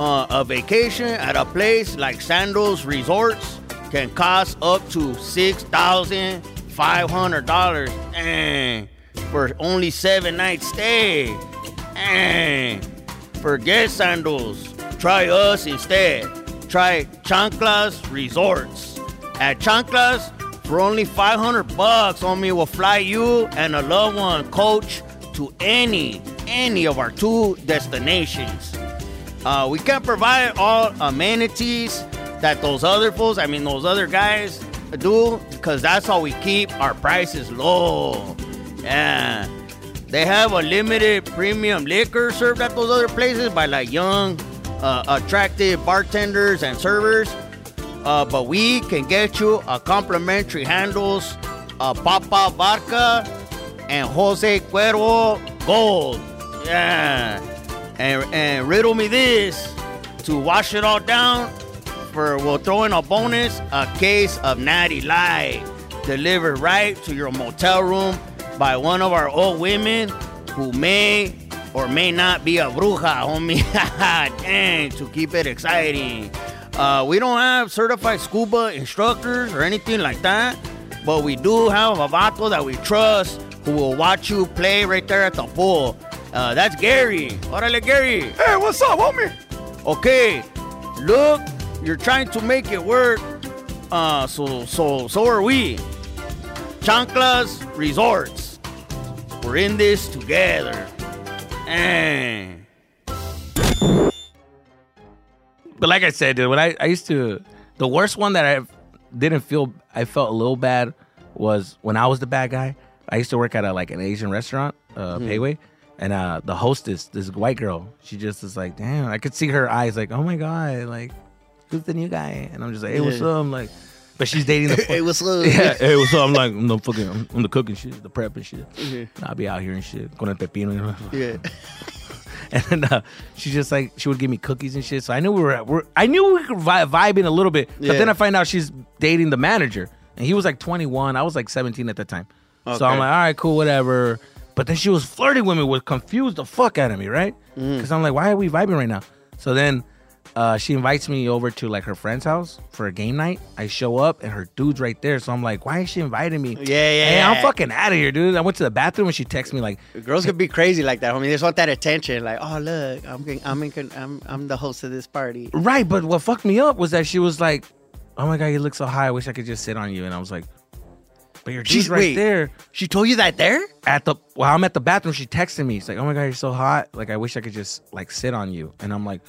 uh, a vacation at a place like Sandals Resorts can cost up to six thousand five hundred dollars? Dang, for only seven nights stay. Dang, forget Sandals. Try us instead. Try Chanclas Resorts. At Chanclas, for only 500 bucks, homie, will fly you and a loved one coach to any, any of our two destinations. Uh, we can't provide all amenities that those other fools, I mean, those other guys do, because that's how we keep our prices low. Yeah. They have a limited premium liquor served at those other places by like young, uh, attractive bartenders and servers. Uh, but we can get you a complimentary handles, a Papa Barca and Jose Cuervo Gold. Yeah. And, and riddle me this to wash it all down we'll throw in a bonus a case of Natty Light delivered right to your motel room by one of our old women who may or may not be a bruja, homie. Dang, to keep it exciting. Uh, we don't have certified scuba instructors or anything like that, but we do have a vato that we trust who will watch you play right there at the pool. Uh, that's Gary. Órale, Gary. Hey, what's up, homie? Okay, look, you're trying to make it work. Uh, so so so are we. Chanclas Resorts. We're in this together. And But like I said, dude, when I, I used to, the worst one that I didn't feel, I felt a little bad was when I was the bad guy. I used to work at a like an Asian restaurant, uh, Mhm. Pei Wei, and uh, the hostess, this white girl, she just is like, damn, I could see her eyes like, oh my god, like, who's the new guy? And I'm just like, hey, what's up? I'm like, but she's dating the. Hey, what's up? Yeah, hey, what's up? I'm like, I'm the fucking, I'm, I'm the cooking shit, the prep and shit. Mhm. I'll be out here and shit, con el pepino. you know? Yeah. And then uh, she just like she would give me cookies and shit. So I knew we were, we're I knew we could vi- vibe in a little bit. But Yeah. then I find out she's dating the manager, and he was like 21. I was like 17 at the time. Okay. So I'm like, all right, cool, whatever. But then she was flirting with me, was confused the fuck out of me, right? Mm. Because I'm like, why are we vibing right now? So then uh, she invites me over to like her friend's house for a game night. I show up and her dude's right there. So I'm like, why is she inviting me? Yeah, yeah, Hey, I'm fucking out of here, dude. I went to the bathroom and she texts me like, Girls could be crazy like that, homie. They just want that attention. Like, oh look, I'm getting, I'm in, I'm I'm the host of this party. Right, but what fucked me up was that she was like, "Oh my god, you look so high. I wish I could just sit on you." And I was like, "But your She's- dude's right wait, there." She told you that there? At the while I'm at the bathroom, she texted me. She's like, "Oh my god, you're so hot. Like I wish I could just like sit on you." And I'm like,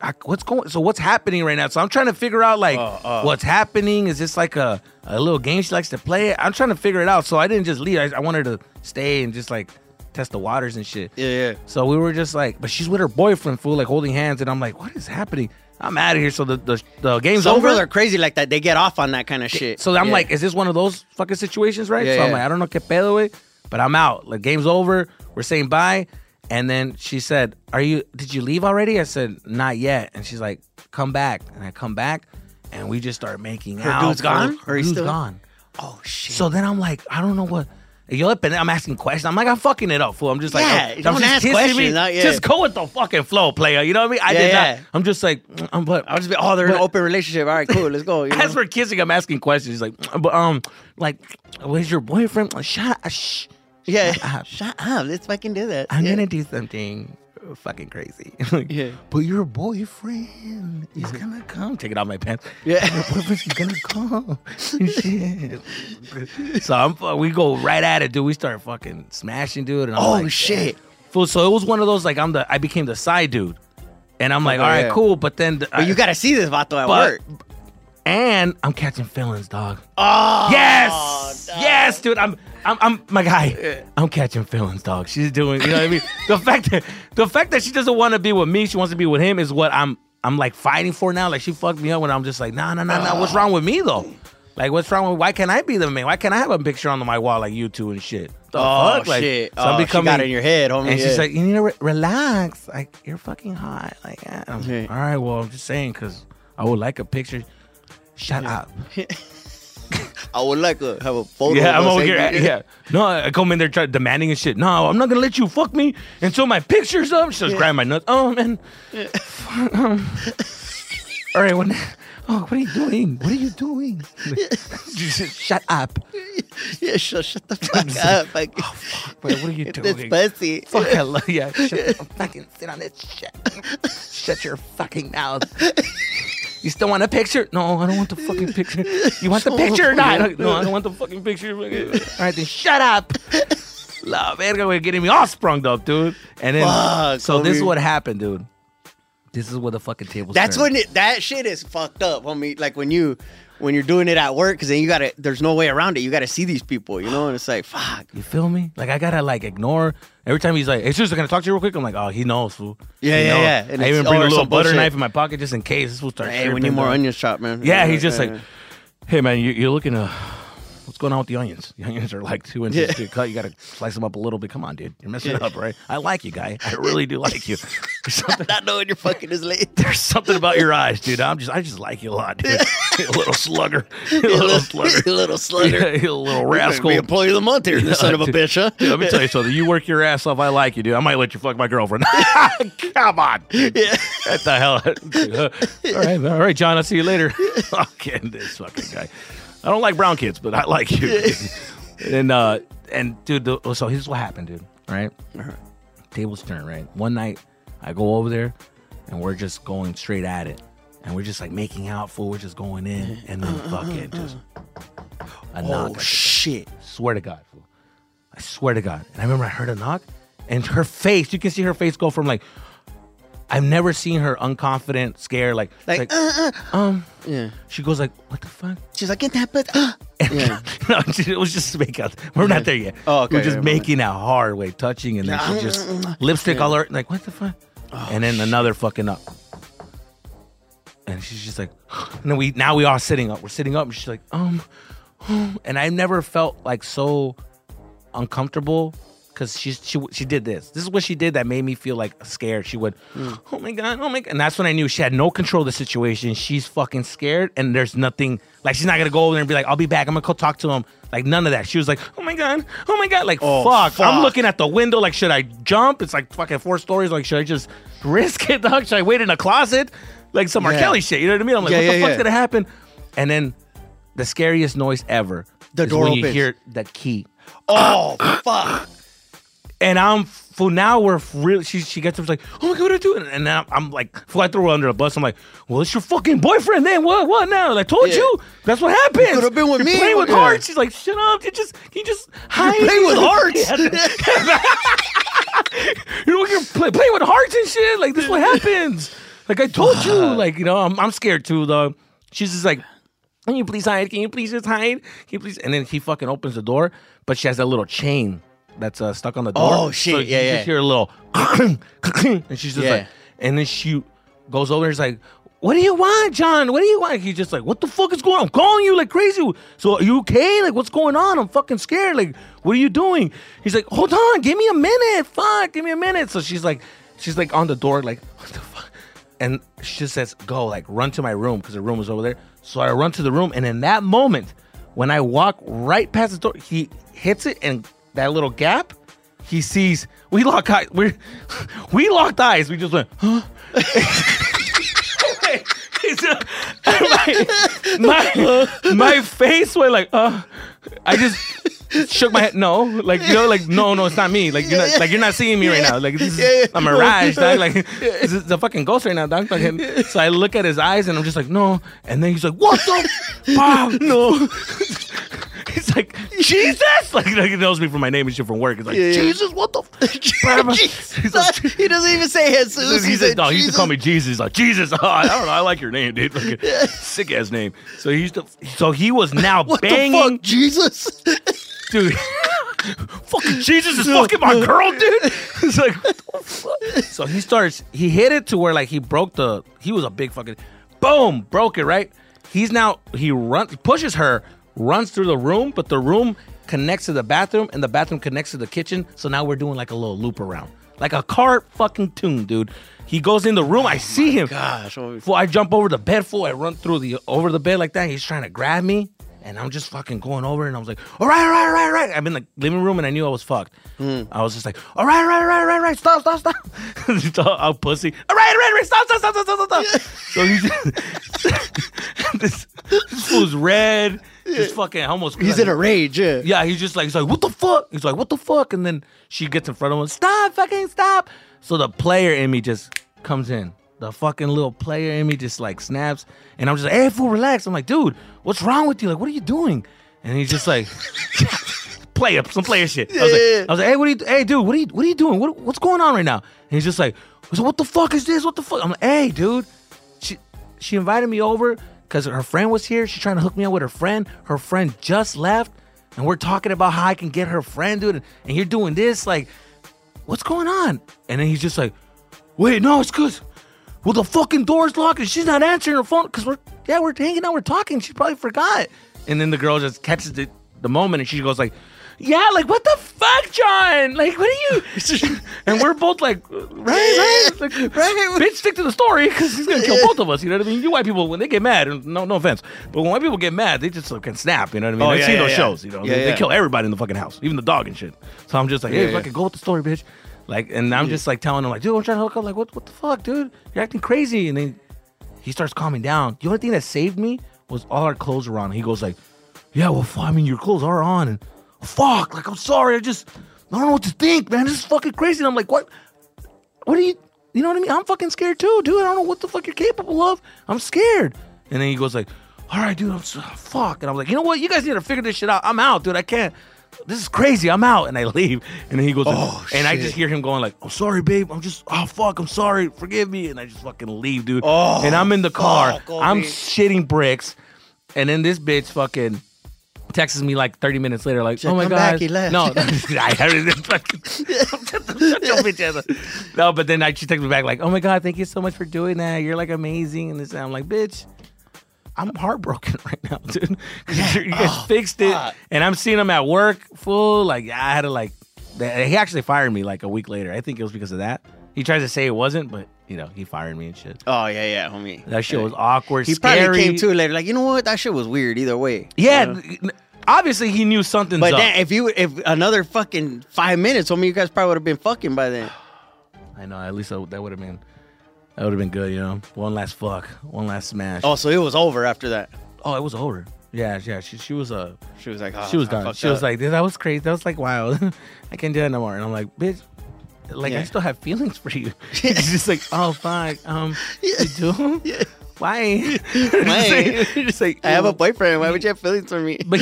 I, "What's going? So what's happening right now?" So I'm trying to figure out like Uh, uh. what's happening. Is this like a a little game she likes to play? I'm trying to figure it out. So I didn't just leave. I, I wanted to stay and just like test the waters and shit. Yeah, yeah. So we were just like, but she's with her boyfriend, fool, like holding hands, and I'm like, what is happening? I'm out of here. So the the, the game's Some over. are crazy like that. They get off on that kind of shit. So I'm Yeah. like, is this one of those fucking situations, right? Yeah, so I'm like, I don't know qué pedo, güey, but I'm out. Like, game's over. We're saying bye. And then she said, Are you, did you leave already? I said, Not yet. And she's like, Come back. And I come back and we just start making Her out. dude's gone? Her dude's still- gone. Oh shit. So then I'm like, I don't know what. Yo, and I'm asking questions. I'm like, I'm fucking it up, fool. I'm just like, Yeah, oh, don't ask questions, Me. not- yeah. Just go with the fucking flow, player. You know what I mean? I Yeah, did yeah. not. I'm just like, I'm but I'll just be, oh, they're in an open relationship. All right, cool, let's go. You know? as we're kissing, I'm asking questions. He's like, but um, like, where's your boyfriend? Like, Shut up. Shh. Yeah, Shut up. shut up. Let's fucking do that. I'm yeah. gonna do something fucking crazy. Like, Yeah. But your boyfriend is mm-hmm. gonna come. Take it out my pants. Yeah. Your boyfriend's gonna come. Shit. so I'm. We go right at it, dude. We start fucking smashing, dude. And I'm Oh like, shit. Fool, So it was one of those like I'm the. I became the side dude, and I'm oh, like, Oh, all right, yeah. cool. But then, the, But you gotta see this vato at but- work. and I'm catching feelings, dog. Oh Yes, dog. yes, dude. I'm, I'm, I'm my guy. I'm catching feelings, dog. She's doing, you know what I mean. the fact that, the fact that she doesn't want to be with me, she wants to be with him, is what I'm, I'm like fighting for now. Like she fucked me up when I'm just like, nah, nah, nah, nah. What's wrong with me though? Like, what's wrong with? Why can't I be the man? Why can't I have a picture on my wall like you two and shit? The Oh, fuck? Like, shit. so I'm Oh, she got it in your head, homie, And she's yeah. like, you need to re- relax. Like, you're fucking hot. Like, yeah. I'm like, all right, well, I'm just saying because I would like a picture. Shut up. I would like to have a photo. Yeah, I'm over here. Yeah, no, I come in there trying demanding and shit. No, I'm not gonna let you fuck me until my picture's up. She starts grabbing my nuts. Oh man. Fuck, um, all right, what? Oh, what are you doing? What are you doing? Shut up. Yeah, shut, shut the fuck up. Like, Wait, what are you This doing? pussy. Fuck, I love yeah. Shut fucking sit on this shit. Shut your fucking mouth. You still want a picture? No, I don't want the fucking picture. You want the picture or not? No, I don't want the fucking picture. All right, then shut up. La verga, we're getting me all sprung up, dude. And then, Fuck, so this is what happened, dude. This is where the fucking table. That's turned. when it, that shit is fucked up, homie. Like when you when you're doing it at work, because then you gotta. There's no way around it. You gotta see these people, you know. And it's like, fuck. You feel me? Like I gotta like ignore every time he's like, "Hey, seriously, can I talk to you real quick?" I'm like, "Oh, he knows, fool." Yeah, He yeah, knows. yeah. And I even bring a little butter bullshit. knife in my pocket just in case this will start. Hey, we need more dog. onions chopped, man. Yeah, he's just yeah, like, "Hey, man, you, you're looking to." What's going on with the onions? The onions are like two inches Yeah. to cut. You got to slice them up a little bit. Come on, dude. You're messing up, right? I like you, guy. I really do like you. Something, not knowing you're fucking is late. there's something about your eyes, dude. I'm just, I just like you a lot, dude. A little slugger. A little slugger. You little slugger. Yeah, you little rascal. be employee of the month here, you son of a bitch, huh? Dude, let me tell you something. You work your ass off. I like you, dude. I might let you fuck my girlfriend. Come on. Yeah. What the hell? all right, all right, John. I'll see you later. Fucking this fucking guy. I don't like brown kids, but I like you. and uh, and dude, so here's what happened, dude. Right? Tables turn. Right. One night, I go over there, and we're just going straight at it, and we're just like making out. Fool, we're just going in, and then fucking just a knock. Oh shit! Swear to God, fool. I swear to God. And I remember I heard a knock, and her face, you can see her face go from like, I've never seen her unconfident, scared, like, Like, like, uh, uh. um, Yeah. she goes like, what the fuck? She's like, get that, but yeah. no, it was just make out. We're not there yet. Oh, okay, We're just yeah, making out hard way, touching, and then she just lipstick all over, like, what the fuck? And then another fucking up. And she's just like, and then we now we are sitting up. We're sitting up, and she's like, um, and I never felt like so uncomfortable because she she she did this. This is what she did that made me feel like scared. She would, mm. oh my god, oh my god, and that's when I knew she had no control of the situation. She's fucking scared, and there's nothing like she's not gonna go over there and be like, I'll be back. I'm gonna go talk to him. Like none of that. She was like, oh my god, oh my god, like Oh, fuck. I'm looking at the window. Like, should I jump? It's like fucking four stories. Like, should I just risk it, dog? Should I wait in a closet? Like some R. Kelly shit. You know what I mean? I'm like, Yeah, what the fuck's yeah. gonna happen? And then the scariest noise ever. The door when you opens. hear that key. Oh fuck! And I'm for now we're really she she gets up like oh my god what do I do and now I'm like before I throw her under the bus I'm like well it's your fucking boyfriend then what what now I told Yeah. you that's what happens could've been with You're me. playing with Yeah. hearts she's like shut up you just can you just hide playing with hearts. you know you're play, playing with hearts and shit like this is what happens like I told you like you know I'm I'm scared too though she's just like can you please hide? Can you please just hide? Can you please? And then he fucking opens the door, but she has that little chain that's uh, stuck on the door. Oh, shit. So Yeah, you yeah. just hear a little, and she's just Yeah. like, and then she goes over and is like, "What do you want, John? What do you want?" He's just like, "What the fuck is going on? I'm calling you like crazy. So are you okay? Like, what's going on? I'm fucking scared. Like, what are you doing?" He's like, "Hold on, give me a minute. Fuck, give me a minute." So she's like, she's like on the door, like, what the fuck? And she just says, "Go, like, run to my room because the room was over there." So I run to the room, and in that moment, when I walk right past the door, he hits it, and that little gap, he sees. We lock eyes. We we locked eyes. We just went, huh? Uh, my, my, my face went like, uh, I just shook my head. No, like you know, like no, no, it's not me. Like you're not, like you're not seeing me right now. Like this is a mirage, dog. Like this is the fucking ghost right now, dog. So I look at his eyes and I'm just like, no. And then he's like, what the? Wow, no. He's like, Jesus! Like, like, he knows me from my name and shit from work. He's like, Yeah, yeah. Jesus, what the? F-? He's like, he doesn't even say Jesus. he He said, no, he used to call me Jesus. He's like, Jesus. Oh, I don't know. I like your name, dude. Like, sick ass name. So he used to, so he was now What the banging. fuck, Jesus? Dude. fucking Jesus is fucking my girl, dude. It's like, what the fuck? So he starts, he hit it to where like he broke the, he was a big fucking, boom, broke it, right? he's now he runs pushes her, runs through the room, but the room connects to the bathroom, and the bathroom connects to the kitchen. So now we're doing like a little loop around, like a car fucking tune, dude. He goes in the room. I oh see him. Gosh, oh, Fool, I jump over the bed. Fool, I run through the over the bed like that. He's trying to grab me, and I'm just fucking going over. And I was like, all right, all right, all right, all right. I'm in the living room, and I knew I was fucked. Hmm. I was just like, all right, all right, all right, all right, all right. Stop, stop, stop. I'm pussy. All right, all right, all right. Stop, stop, stop, stop, stop, stop. so he just, this, this fool's red. Just fucking almost. He's in a rage. Yeah. Yeah, he's just like, he's like, what the fuck? He's like, what the fuck? And then she gets in front of him, stop, fucking stop. So the player in me just comes in. The fucking little player in me just like snaps. And I'm just like, hey, fool, relax. I'm like, dude, what's wrong with you? Like, what are you doing? And he's just like, play up some player shit. I was like, I was like, hey, what are you, hey, dude, what are you, what are you doing? What, what's going on right now? And he's just like, like, what the fuck is this? What the fuck? I'm like, hey, dude, she, she invited me over because her friend was here. She's trying to hook me up with her friend. Her friend just left, and we're talking about how I can get her friend, dude. And, and you're doing this, like, what's going on? And then he's just like, wait, no, it's because, well, the fucking door's locked and she's not answering her phone because we're, yeah, we're hanging out, we're talking. She probably forgot. And then the girl just catches the, the moment and she goes like, yeah, like what the fuck, John? Like, what are you? and we're both like, right, right, like, right. Bitch, stick to the story because he's gonna kill both of us. You know what I mean? You white people when they get mad, and no, no offense, but when white people get mad, they just can snap. You know what I mean? Oh, I've yeah, seen yeah, those yeah. shows. You know, they, they kill everybody in the fucking house, even the dog and shit. So I'm just like, hey, yeah. fucking go with the story, bitch. Like, and I'm just like telling him like, dude, I'm trying to hook up. Like, what, what the fuck, dude? You're acting crazy. And then he starts calming down. The only thing that saved me was all our clothes were on. He goes like, yeah, well, I mean, your clothes are on, and fuck, like I'm sorry, I just I don't know what to think, man. This is fucking crazy. And I'm like, what? What are you? You know what I mean? I'm fucking scared too, dude. I don't know what the fuck you're capable of. I'm scared. And then he goes like, all right, dude, I'm so, fuck. And I'm like, you know what? You guys need to figure this shit out. I'm out, dude. I can't. This is crazy. I'm out. And I leave. And then he goes, Oh, and I just hear him going like, I'm sorry, babe. I'm just, oh fuck, I'm sorry. Forgive me. And I just fucking leave, dude. Oh, and I'm in the car. I'm shitting bricks. And then this bitch fucking texts me like 30 minutes later, like, oh my god. he left." No, I heard it. Fucking, Shut your bitch ass up. no, but then I, she texts me back like, oh my god, thank you so much for doing that. You're like amazing. And this, and I'm like, bitch. I'm heartbroken right now, dude. 'Cause you guys Oh, fixed it, and I'm seeing him at work full. Like I had to like, he actually fired me like a week later. I think it was because of that. He tries to say it wasn't, but you know he fired me and shit. Oh yeah, yeah, homie. That shit was awkward. He scary. probably came to later, like you know what? That shit was weird. Either way. Yeah, You know? obviously he knew something. But then if you if another fucking five minutes, homie, you guys probably would have been fucking by then. I know. At least that would have been that would have been good. You know, one last fuck, one last smash. Oh, so it was over after that. Oh, it was over. Yeah, yeah. She she was uh She was like, oh, she was I done. fucked She was up. like, that was crazy. That was like wow. I can't do that no more. And I'm like, bitch. Like I still have feelings for you. She's just like, oh fuck, um, you do? Why? Why? You're just like, I have a boyfriend. Why would you have feelings for me? but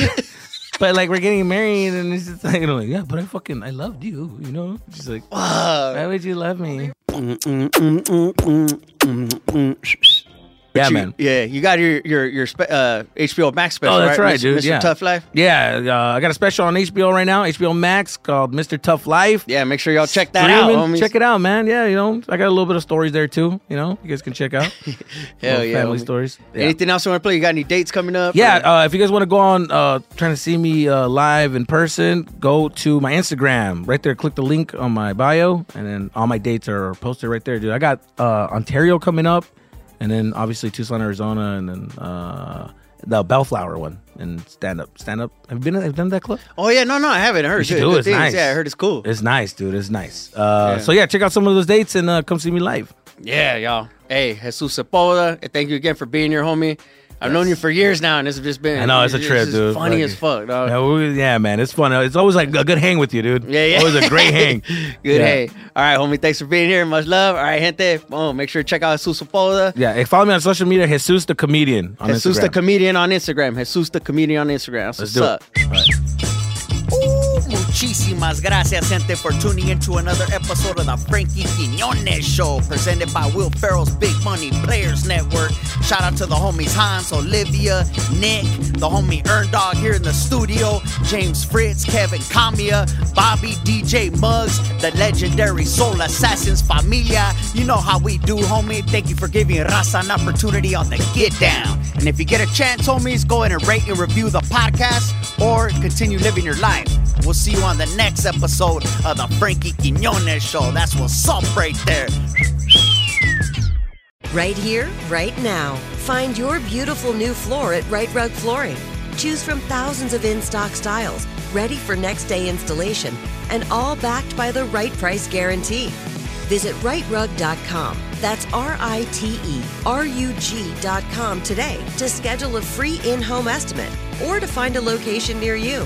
but like we're getting married, and it's just like, you know, like yeah, but I fucking I loved you, you know. She's like, why would you love me? mmh, mmh, mmh, mmh. Yeah, You- man. Yeah, you got your your your spe- uh, HBO Max special. Oh, that's right, Mr. dude. Mr. Yeah. Tough Life. Yeah, uh, I got a special on HBO right now, HBO Max called Mr. Tough Life. Yeah, make sure y'all check that out, homies. Check it out, man. Yeah, you know, I got a little bit of stories there too. You know, you guys can check out. Hell yeah, family homie. stories. Yeah. Anything else you want to play? You got any dates coming up? Yeah, uh, if you guys want to go on uh, trying to see me uh, live in person, go to my Instagram. Right there, click the link on my bio, and then all my dates are posted right there, dude. I got uh, Ontario coming up, and then obviously Tucson, Arizona, and then uh, the Bellflower one and stand up. Stand up. Have you been? Have you done that club? oh yeah, no, no, I haven't heard. You should do it. It's nice. Yeah, I heard it's cool. It's nice, dude. It's nice. Uh, Yeah. So yeah, check out some of those dates and uh, come see me live. Yeah, y'all. Hey, Jesus Sepulveda, thank you again for being here, homie. I've known you for years now, and this has just been. I know it's a trip, just dude. Funny Fuck as fuck, dog. Yeah, we- yeah, man, it's fun. It's always like a good hang with you, dude. Yeah, yeah. Always a great hang. Good Yeah. hey. All right, homie. Thanks for being here. Much love. All right, gente. Oh, make sure to check out Jesus Sepulveda. Yeah, hey, follow me on social media, Jesus the comedian on Jesus Instagram. the comedian on Instagram. Jesus the comedian on Instagram. That's Let's what's do up. it. Muchísimas gracias, gente, for tuning in to another episode of the Frankie Quinones Show, presented by Will Ferrell's Big Money Players Network. Shout out to the homies Hans, Olivia, Nick, the homie Earn Dog here in the studio, James Fritz, Kevin Kamia, Bobby, DJ Muggs, the legendary Soul Assassins Familia. You know how we do, homie. Thank you for giving Raza an opportunity on the Get Down. And if you get a chance, homies, go ahead and rate and review the podcast or continue living your life. We'll see you on the next episode of the Frankie Quinones Show. That's what's up right there. Right here, right now. Find your beautiful new floor at Right Rug Flooring. Choose from thousands of in stock styles, ready for next day installation, and all backed by the right price guarantee. Visit rightrug.com. That's R I T E R U G.com today to schedule a free in home estimate or to find a location near you.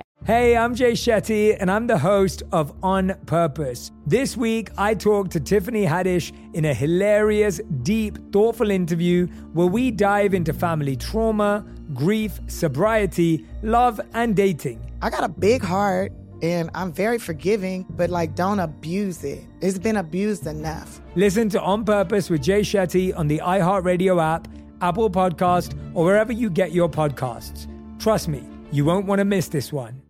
Hey, I'm Jay Shetty, and I'm the host of On Purpose. This week, I talked to Tiffany Haddish in a hilarious, deep, thoughtful interview where we dive into family trauma, grief, sobriety, love, and dating. I got a big heart and I'm very forgiving, but like don't abuse it. It's been abused enough. Listen to On Purpose with Jay Shetty on the iHeartRadio app, Apple Podcast, or wherever you get your podcasts. Trust me, you won't want to miss this one.